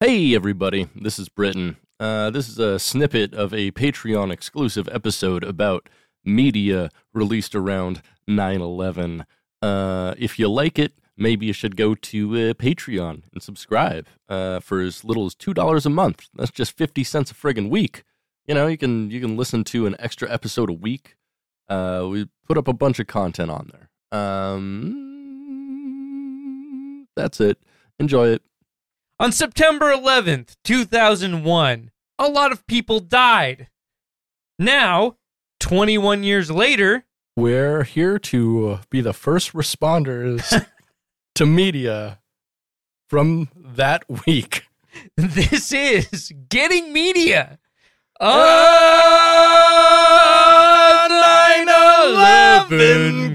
Hey, everybody, this is Britton. Uh, this is a snippet of a Patreon exclusive episode about media released around 9 11. Uh, if you like it, maybe you should go to uh, Patreon and subscribe uh, for as little as $2 a month. That's just 50 cents a friggin' week. You know, you can you can listen to an extra episode a week. Uh, we put up a bunch of content on there. Um, that's it. Enjoy it. On September 11th, 2001, a lot of people died. Now, 21 years later, We're here to be the first responders to media from that week. this is Getting Media. Uh, On 9/11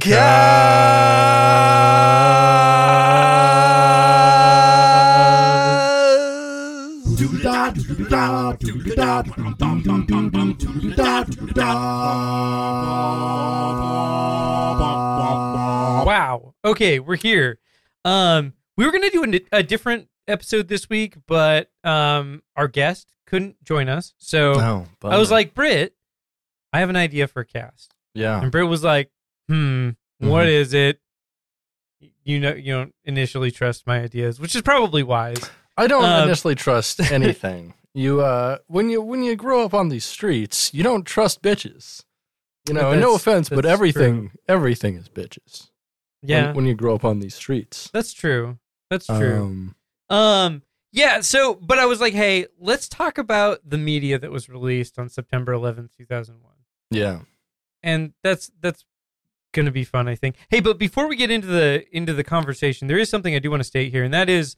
Wow. Okay, we're here. Um, we were gonna do a, a different episode this week, but um, our guest couldn't join us, so Oh, I was like, Britt, I have an idea for a cast, yeah. and Britt was like, Hmm, what is it? You know, you don't initially trust my ideas, which is probably wise. I don't Um, initially trust anything. You uh when you when you grow up on these streets, you don't trust bitches. You know, and no offense, but everything everything is bitches. when- Yeah, When, you grow up on these streets. that's true. That's true. Um, Um, yeah. So, but I was like, hey, let's talk about the media that was released on September 11th, 2001. yeah. and that's that's going to be fun i think hey but before we get into the into the conversation there is something i do want to state here and that is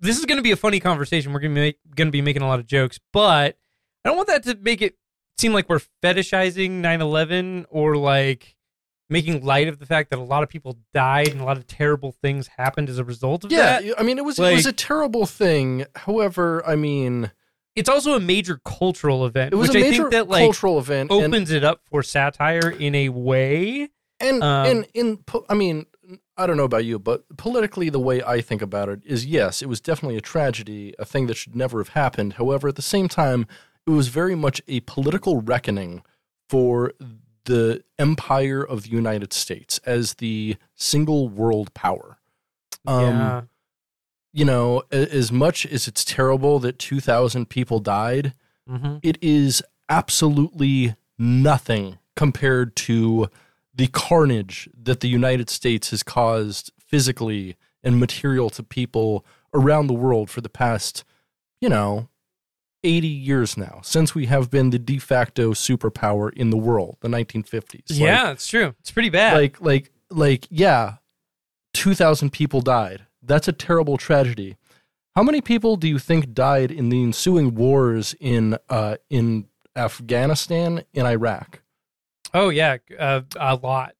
this is going to be a funny conversation. We're going to make going to be making a lot of jokes but i don't want that to make it seem like we're fetishizing 9-11 or like making light of the fact that a lot of people died and a lot of terrible things happened as a result of Yeah, that. I mean it was it was a terrible thing. However, I mean it's also a major cultural event it was which a i major think that like cultural event and- opens it up for satire in a way. And Um, and in I mean, I don't know about you, but politically, the way I think about it is, yes, it was definitely a tragedy, a thing that should never have happened. However, at the same time, it was very much a political reckoning for the empire of the United States as the single world power. Um, yeah You know, as much as it's terrible that two thousand people died, hmm it is absolutely nothing compared to the carnage that the United States has caused physically and material to people around the world for the past, you know, 80 years now, since we have been the de facto superpower in the world, the 1950s. yeah, it's true. It's pretty bad. Like, like, like, yeah, 2,000 people died. That's a terrible tragedy. How many people do you think died in the ensuing wars in uh, in Afghanistan in Iraq? Oh yeah, uh, a lot.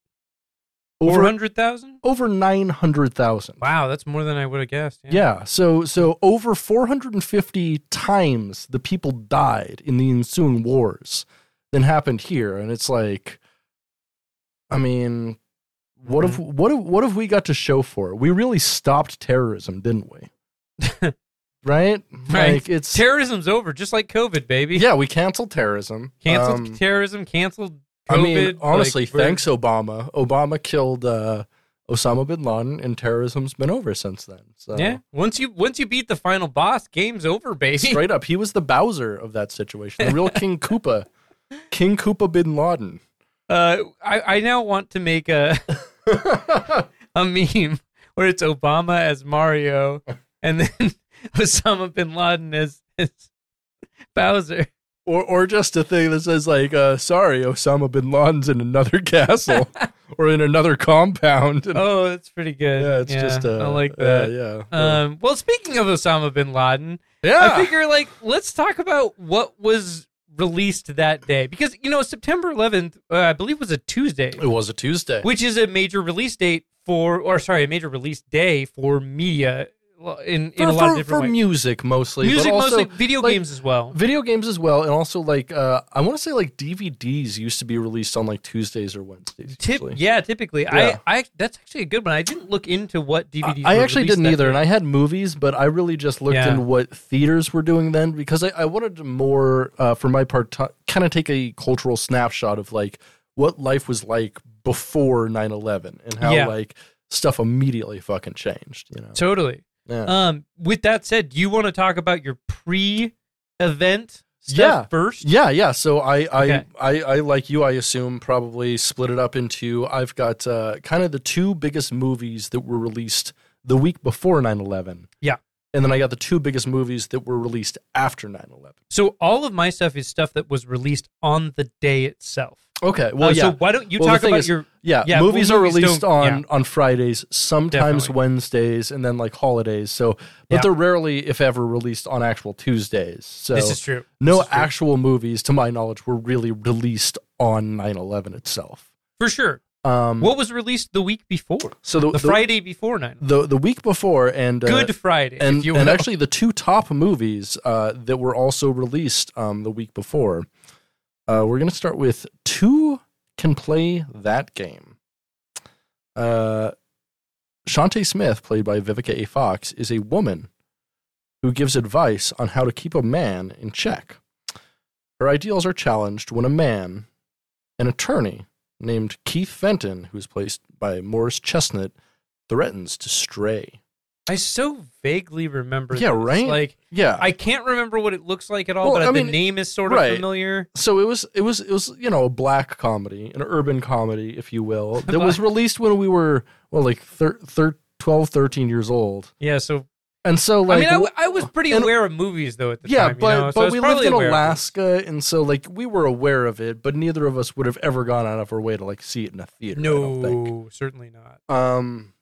Over hundred thousand. over nine hundred thousand. Wow, that's more than I would have guessed. Yeah. Yeah, so so over four hundred and fifty times the people died in the ensuing wars than happened here, and it's like, I mean, what if what if, what have we got to show for it? We really stopped terrorism, didn't we? right? Right. Like it's Terrorism's over, just like COVID, baby. yeah, we canceled terrorism. Canceled Um, terrorism. Canceled. COVID. I mean, honestly, like, thanks Obama. Obama killed uh, Osama bin Laden, and terrorism's been over since then. So Yeah. Once you once you beat the final boss, game's over, baby. straight up, he was the Bowser of that situation, the real King Koopa, King Koopa bin Laden. Uh, I I now want to make a a meme where it's Obama as Mario and then Osama bin Laden as, as Bowser. Or, or just a thing that says like, uh, "Sorry, Osama bin Laden's in another castle or in another compound." And, Oh, that's pretty good. yeah, it's just. Uh, I like that. yeah, Um, well, speaking of Osama bin Laden, yeah. I figure like let's talk about what was released that day because you know September 11th, uh, I believe, was a Tuesday, it was a Tuesday. which is a major release date for, or sorry, a major release day for media well, in, in for, a lot for, of different for ways. music mostly, Music, but also mostly video like, games as well. video games as well, and also like uh, I want to say like DVDs used to be released on like Tuesdays or Wednesdays. Tip, yeah, typically. Yeah. I, I that's actually a good one. I didn't look into what DVDs. I were actually didn't either, day. and I had movies, but I really just looked Yeah. into what theaters were doing then because I, I wanted to more, uh, for my part, t- kind of take a cultural snapshot of like what life was like before 9-11 and how Yeah. like stuff immediately fucking changed. You know, totally. Yeah. Um, with that said, do you want to talk about your pre-event stuff Yeah. first? Yeah, yeah. So I, I, Okay. I, I, like you, I assume, probably split it up into. I've got uh, kind of the two biggest movies that were released the week before 9-11. Yeah. And then I got the two biggest movies that were released after 9-11. So all of my stuff is stuff that was released on the day itself. Okay. Well, Uh, yeah. So why don't you Well, talk about is- your? yeah, yeah, movies well, are released on yeah. on Fridays, sometimes Definitely. Wednesdays, and then like holidays. So, but Yeah. they're rarely, if ever, released on actual Tuesdays. So this is true. no is true. actual movies, to my knowledge, were really released on 9-11 itself. for sure. Um, What was released the week before? so the, The the- Friday before nine. the the week before and uh, Good Friday, and if you and actually the two top movies uh, that were also released um, the week before. Uh, we're gonna start with two can play that game. Uh, Shante Smith, played by Vivica A. Fox, is a woman who gives advice on how to keep a man in check. Her ideals are challenged when a man, an attorney named Keith Fenton, who is played by Morris Chestnut, threatens to stray. I so vaguely remember. Yeah, this. right? Like Yeah, I can't remember what it looks like at all, Well, but I the mean, name is sort of right. familiar. so it was it was it was you know a black comedy an urban comedy if you will that was released when we were well like thir- thir- 12 13 years old Yeah, so and so like I mean, I, w- I was pretty and- aware of movies though at the yeah time. but you know? but was we lived in aware of this. alaska and so like we were aware of it but neither of us would have ever gone out of our way to like see it in a theater I don't think. No, certainly not. Um,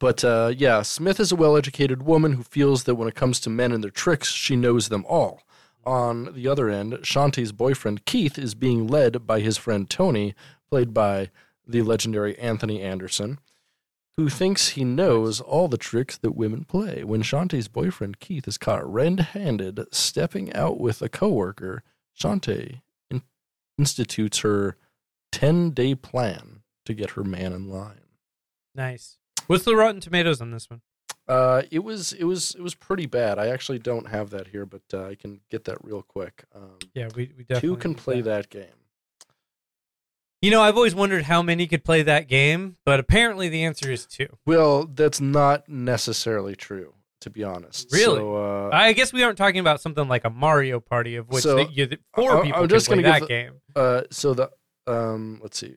but uh, yeah, Smith is a well educated woman who feels that when it comes to men and their tricks, she knows them all. On the other end, Shanti's boyfriend Keith is being led by his friend Tony, played by the legendary Anthony Anderson, who thinks he knows all the tricks that women play. When Shanti's boyfriend Keith is caught red handed stepping out with a coworker, Shanti in- institutes her 10 day plan to get her man in line. Nice. What's the Rotten Tomatoes on this one? Uh, it was it was it was pretty bad. I actually don't have that here, but uh, I can get that real quick. Um, Yeah, we, we definitely two can play that game. You know, I've always wondered how many could play that game, but apparently the answer is two. Well, that's not necessarily true, to be honest. Really? So, uh, I guess we aren't talking about something like a Mario Party, of which So, the, you, the four I- people I'm can just play gonna that give game. uh, so the um, let's see,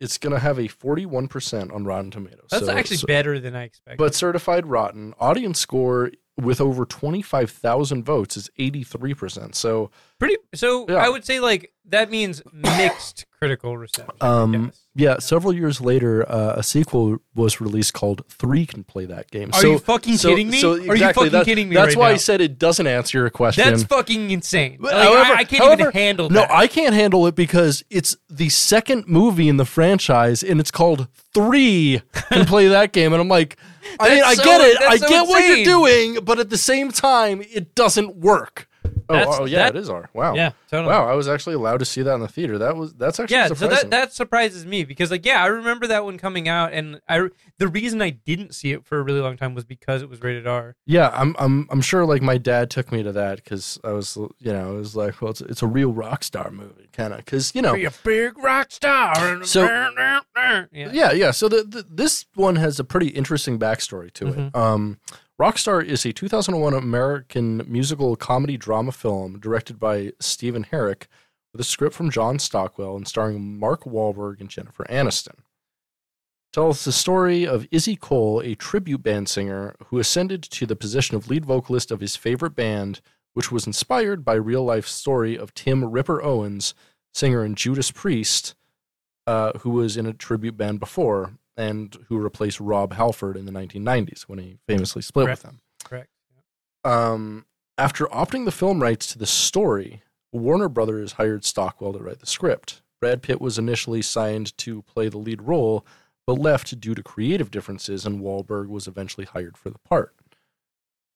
it's gonna have a 41 percent on Rotten Tomatoes. That's So- actually so- better than I expected. But certified rotten audience score with over 25,000 votes is 83 percent. So Pretty. So Yeah. I would say like that means mixed critical reception. Um, yes. Yeah, several years later, uh, a sequel was released called Three Can Play That Game. Are so, you fucking so- kidding me? So Are you fucking that- kidding me That's right why I said it doesn't answer your question. That's fucking insane. Like, however- I, I can't however- even handle no, that. I can't handle it because it's the second movie in the franchise, and it's called Three Can Play That Game, and I'm like, I mean, I get it, I get what you're doing, but at the same time, it doesn't work. Oh, That's- oh, yeah, that- it is R. Wow. Yeah, totally. Wow, I was actually allowed to see that in the theater. That was that's actually Yeah, so that that surprises me because like yeah, I remember that one coming out, and I the reason I didn't see it for a really long time was because it was rated R. Yeah, I'm I'm I'm sure like my dad took me to that because I was you know it was like well it's it's a real rock star movie kind of because you know Be a big rock star. So- yeah. yeah yeah so the, the this one has a pretty interesting backstory to it. Mhm. Um, Rockstar is a 2001 American musical comedy drama film directed by Stephen Herek with a script from John Stockwell and starring Mark Wahlberg and Jennifer Aniston. tells the story of Izzy Cole, a tribute band singer who ascended to the position of lead vocalist of his favorite band, which was inspired by real life story of Tim Ripper Owens, singer in Judas Priest, uh, who was in a tribute band before and who replaced Rob Halford in the 1990s when he famously split Correct. with them. Correct. Um, after opting the film rights to the story, Warner Brothers hired Stockwell to write the script. Brad Pitt was initially signed to play the lead role, but left due to creative differences, and Wahlberg was eventually hired for the part.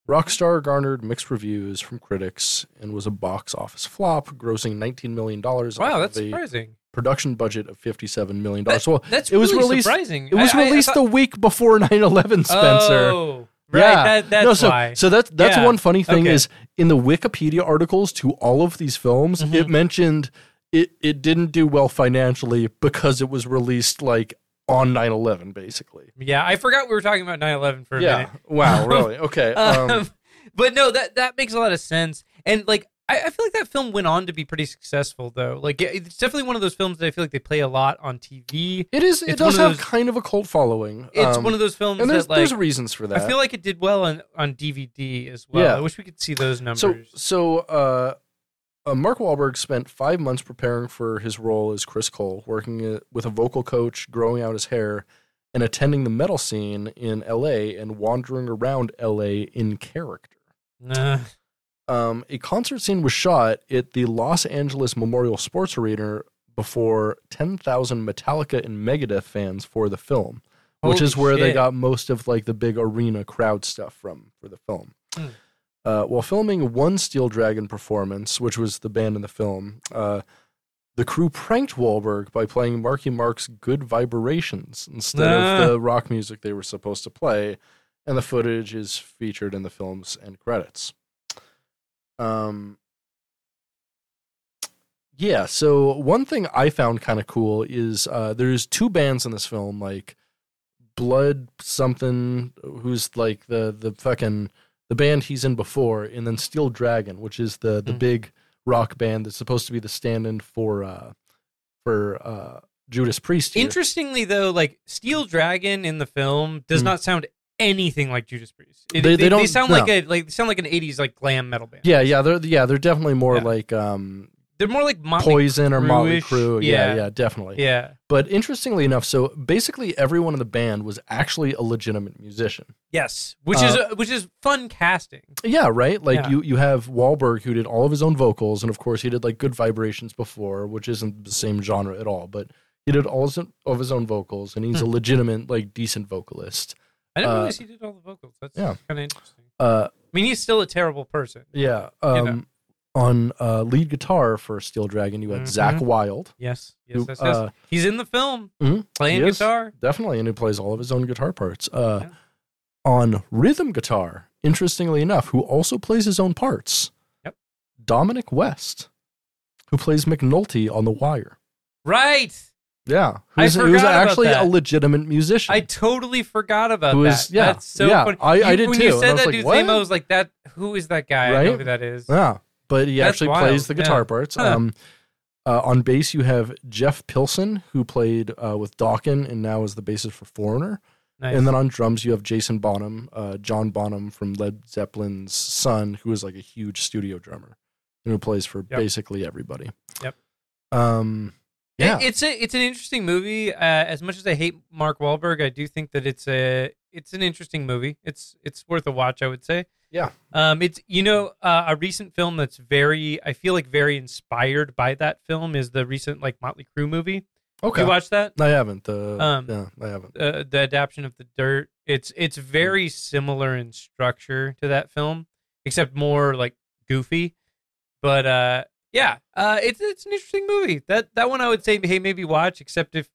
Rockstar garnered mixed reviews from critics and was a box office flop, grossing $19 million. Wow, that's a surprising. Production budget of $57 million. That- well, That's it was really released- surprising. it was I- I- I released thought- the week before 9 11, Spencer. Oh, right. Yeah. That, that's no, so, why. So that's that's Yeah. one funny thing Okay. is in the Wikipedia articles to all of these films, Mhm. it mentioned it it didn't do well financially because it was released like on 9-11, basically. yeah, I forgot we were talking about 9/11 for a Yeah. minute. Wow, really? Okay. Um, Um, but no, that that makes a lot of sense. And like, I, I feel like that film went on to be pretty successful, though. Like, it's definitely one of those films that I feel like they play a lot on TV. it is it does have those- kind of a cult following. It's Um, one of those films and there's that like there's reasons for that. I feel like it did well on on DVD as well. Yeah. I wish we could see those numbers. So, so uh, uh, Mark Wahlberg spent five months preparing for his role as Chris Cole, working with a vocal coach, growing out his hair, and attending the metal scene in L.A. and wandering around L.A. in character. Nah. Um, a concert scene was shot at the Los Angeles Memorial Sports Arena before 10,000 Metallica and Megadeth fans for the film, which is where they got most of like the big arena crowd stuff from for the film. Hmm. Uh, while filming one Steel Dragon performance, which was the band in the film, uh, the crew pranked Wahlberg by playing Marky Mark's "Good Vibrations" instead Ah. of the rock music they were supposed to play, and the footage is featured in the film's end credits. Um, yeah. So one thing I found kind of cool is uh, there's two bands in this film, like Blood something, who's like the the fucking the band he's in before, and then Steel Dragon, which is the the Mm. big rock band that's supposed to be the stand-in for uh for uh Judas Priest. here. Interestingly, though, like Steel Dragon in the film does Hmm. not sound anything like Judas Priest. It- They- they don't- sound no. like a like they sound like an '80s like glam metal band. yeah, yeah, they're yeah, they're definitely more Yeah. like um they're more like Motley Poison or Motley Crue-ish. Yeah, Yeah. yeah, definitely. Yeah. But interestingly enough, so basically everyone in the band was actually a legitimate musician. Yes, which is Uh, uh, which is fun casting. Yeah, right. Like Yeah. you, you have Wahlberg who did all of his own vocals, and of course he did like Good Vibrations before, which isn't the same genre at all. But he did all of his own vocals, and he's a Hmm. legitimate, like, decent vocalist. I didn't uh, realize he did all the vocals. That's yeah. kind of interesting. Uh, I mean, he's still a terrible person. yeah. know. Um, on uh, lead guitar for Steel Dragon, you had Mhm. Zakk Wylde. Yes, yes, who, yes, yes. uh, he's in the film Mhm. playing is. guitar. definitely, and he plays all of his own guitar parts. Uh, Yeah. On rhythm guitar, interestingly enough, who also plays his own parts. Yep. Dominic West, who plays McNulty on The Wire. Right. Yeah, I who's, who's forgot about actually a legitimate musician. I totally forgot about Who that. is- yeah, That's so yeah, funny. I- I You- did when too, you said that like, dude's name, I was like, "That who is that guy? I know who that is." yeah, but he That's actually wild. plays the guitar Yeah. parts. Huh. Um, uh, on bass, you have Jeff Pilson, who played uh, with Dokken and now is the bassist for Foreigner. Nice. And then on drums, you have Jason Bonham, uh, John Bonham from Led Zeppelin's son, who is like a huge studio drummer and who plays for Yep. basically everybody. Yep. Um, It- yeah. it's a it's an interesting movie. Uh, as much as I hate Mark Wahlberg, I do think that it's a it's an interesting movie. It's it's worth a watch, I would say. Yeah. Um, it's you know uh, a recent film that's very I feel like very inspired by that film is the recent like Motley Crue movie. okay. You watched that? I haven't. Uh, Um, yeah, I haven't. uh, the adaptation of the dirt it's it's very similar in structure to that film except more like goofy but uh yeah uh it's it's an interesting movie that that one i would say hey maybe watch except if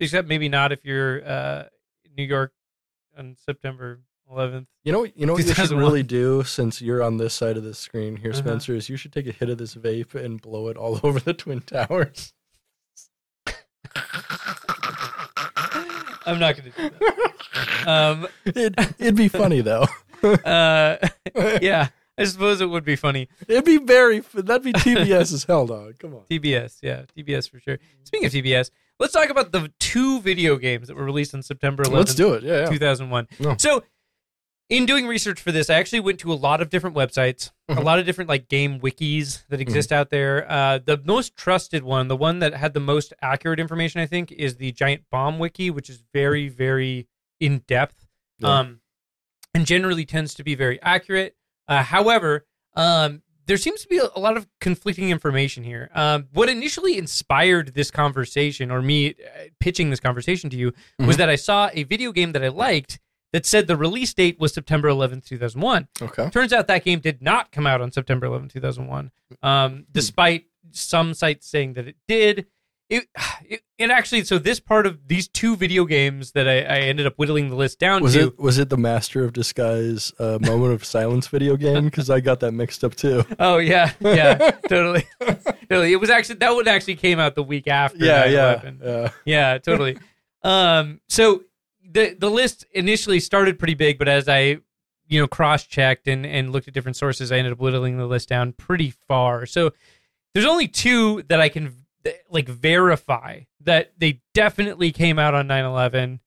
except maybe not if you're uh new york on september 11th You know, you know what you should really do since you're on this side of the screen here, Uh-huh. Spencer, is you should take a hit of this vape and blow it all over the twin towers. i'm not gonna do that um it, it'd be funny though. uh yeah i suppose it would be funny It'd be very. That'd be TBS as hell, dog. Come on. TBS, yeah, TBS for sure. Speaking of TBS, let's talk about the two video games that were released on September 11th, Let's do it. Yeah, yeah. 2001. No. So, in doing research for this, I actually went to a lot of different websites, a Mhm. lot of different like game wikis that exist out there. Uh, the most trusted one, the one that had the most accurate information, I think, is the Giant Bomb wiki, which is very, very in depth, Yeah. um, and generally tends to be very accurate. Uh, however, um, there seems to be a, lot of conflicting information here. Um, what initially inspired this conversation, or me uh, pitching this conversation to you, was Mhm. that I saw a video game that I liked that said the release date was September 11th, 2001. Okay. Turns out that game did not come out on September 11th, 2001, um, despite some sites saying that it did. It, it, it actually, so this part of these two video games that I, I ended up whittling the list down Was to. it was it the Master of Disguise uh, Moment of Silence video game? Because I got that mixed up too. Oh yeah, yeah, totally, totally. It was actually that one actually came out the week after. Yeah, yeah, 9/11. yeah. yeah, totally. um, so the the list initially started pretty big, but as I you know cross checked and and looked at different sources, I ended up whittling the list down pretty far. So there's only two that I can like verify that they definitely came out on 9/11.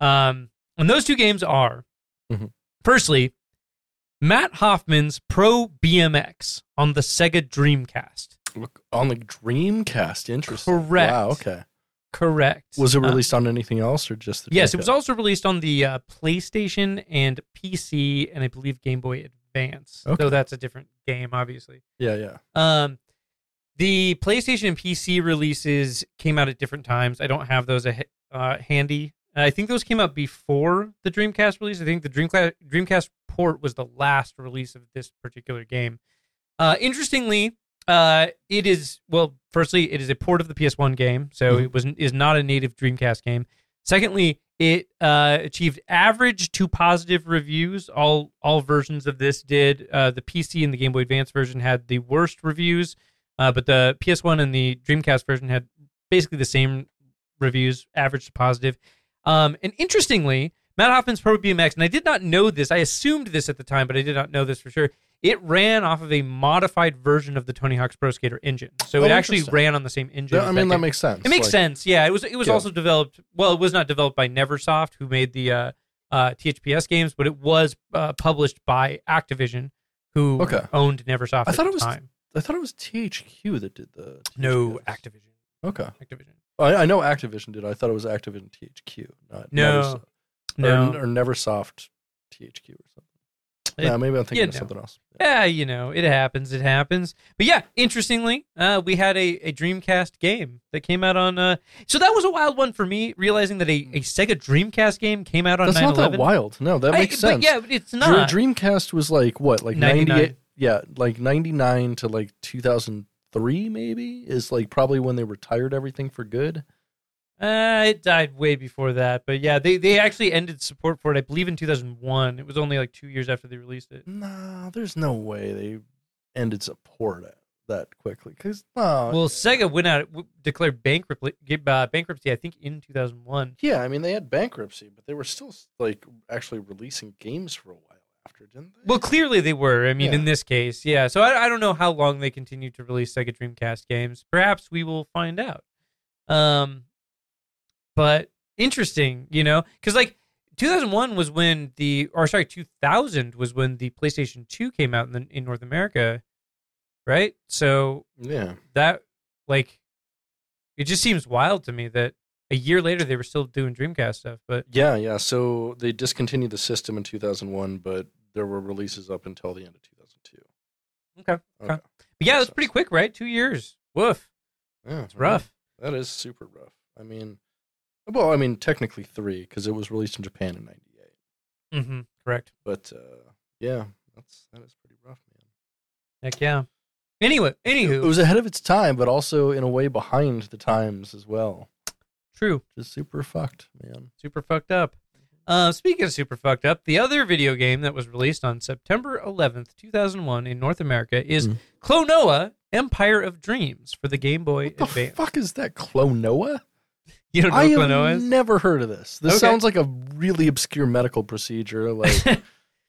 Um, and those two games are, Mhm. firstly, Matt Hoffman's Pro BMX on the Sega Dreamcast. Look, On the Dreamcast, interesting. Correct. Wow. Okay. Correct. Was it Uh, released on anything else or just the? yes, it was also released on the uh, PlayStation and PC, and I believe Game Boy Advance. Okay. So that's a different game, obviously. Yeah, yeah. Um, the PlayStation and PC releases came out at different times. I don't have those uh, handy. I think those came out before the Dreamcast release. I think the Dreamcast Dreamcast port was the last release of this particular game. Uh, interestingly, uh, it is well. Firstly, it is a port of the PS1 game, so Mhm. it was is not a native Dreamcast game. Secondly, it uh, achieved average to positive reviews. All all versions of this did. Uh, the PC and the Game Boy Advance version had the worst reviews, uh, but the PS1 and the Dreamcast version had basically the same reviews, average to positive. Um, and interestingly, Matt Hoffman's Pro BMX, and I did not know this. I assumed this at the time, but I did not know this for sure. It ran off of a modified version of the Tony Hawk's Pro Skater engine, so Oh, it actually ran on the same engine. Yeah, I mean that game. makes sense. It makes Like, sense. Yeah, it was. It was Yeah. also developed. Well, it was not developed by NeverSoft, who made the uh, uh, THPS games, but it was uh, published by Activision, who Okay. owned NeverSoft. I at thought the it was time. I thought it was THQ that did the. no THQ. Activision. Okay. Activision. I, I know Activision did. I thought it was Activision THQ, not No. Neversoft. No. or, or NeverSoft THQ or something. It- yeah, maybe I'm thinking yeah, of something else. Yeah, you know, it happens. It happens. But yeah, interestingly, uh, we had a, a Dreamcast game that came out on. Uh, so that was a wild one for me, realizing that a, a Sega Dreamcast game came out on That's 9/11. not that wild. No, that I- makes sense. But yeah, it's not. Dreamcast was like what, like 99. 98? Yeah, like 99 to like 2003 maybe is like probably when they retired everything for good. Uh, it died way before that, but yeah, they they actually ended support for it. I believe in 2001. It was only like two years after they released it. No, there's no way they ended support it that quickly cuz no. Well, Sega went out declared bankruptcy uh, bankruptcy. I think in 2001. yeah, I mean they had bankruptcy, but they were still like actually releasing games for a while after, didn't they? Well, clearly they were. I mean, Yeah. in this case, yeah. So I, I don't know how long they continue to release Sega Dreamcast games. Perhaps we will find out. Um, but interesting, you know, because like 2001 was when the, or sorry, 2000 was when the PlayStation 2 came out in, the, in North America, right? So yeah. that, like, it just seems wild to me that a year later they were still doing Dreamcast stuff. But Yeah, yeah. So they discontinued the system in 2001, but there were releases up until the end of 2002. Okay, okay. Okay. but yeah, that's pretty quick, right? Two years. Woof. Yeah, It's rough. That is super rough. I mean, well, I mean, technically three because it was released in Japan in '98. Mm-hmm. Correct. But uh, yeah, that's that is pretty rough, man. Heck yeah. Anyway, anywho, It was ahead of its time, but also in a way behind the times as well. true. Just super fucked, man. Super fucked up. Uh, speaking of super fucked up, the other video game that was released on September 11th, 2001 in North America is Mhm. Klonoa Empire of Dreams for the Game Boy What the Advance. fuck is that Klonoa? You don't know I what have is? never heard of this. This Okay. sounds like a really obscure medical procedure, like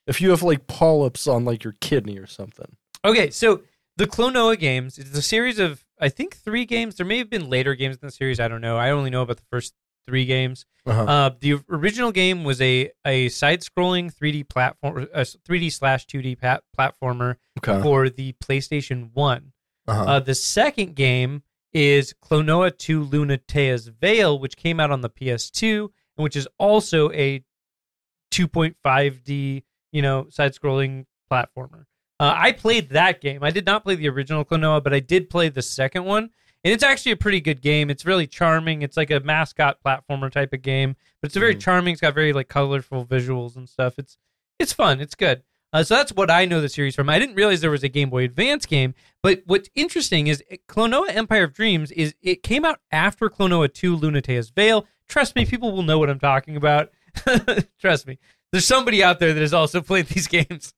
if you have like polyps on like your kidney or something. Okay, so the Klonoa games is a series of I think three games. There may have been later games in the series. I don't know. I only know about the first three games. Uh-huh. Uh, the original game was a a side scrolling 3D platform, a 3D slash 2D pat- platformer okay. for the PlayStation One. Uh-huh. Uh, the second game is Klonoa 2 Lunatea's Veil, which came out on the PS2 and which is also a 2.5D, you know, side-scrolling platformer. Uh, I played that game. I did not play the original Klonoa, but I did play the second one, and it's actually a pretty good game. It's really charming. It's like a mascot platformer type of game, but it's a very Mhm. charming. It's got very like colorful visuals and stuff. It's it's fun. It's good. Uh, so that's what I know the series from. I didn't realize there was a Game Boy Advance game, but what's interesting is Klonoa Empire of Dreams is it came out after Klonoa 2 Lunatea's Veil. Trust me, people will know what I'm talking about. Trust me. There's somebody out there that has also played these games.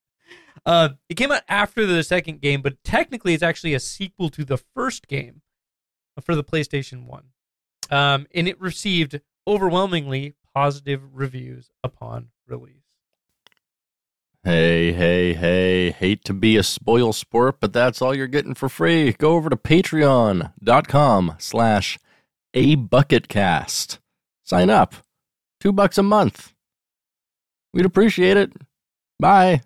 Uh, it came out after the second game, but technically it's actually a sequel to the first game for the PlayStation 1. Um, and it received overwhelmingly positive reviews upon release. Hey, hey, hey, hate to be a spoil sport, but that's all you're getting for free. Go over to patreon.com slash a. Sign up. Two bucks a month. We'd appreciate it. Bye.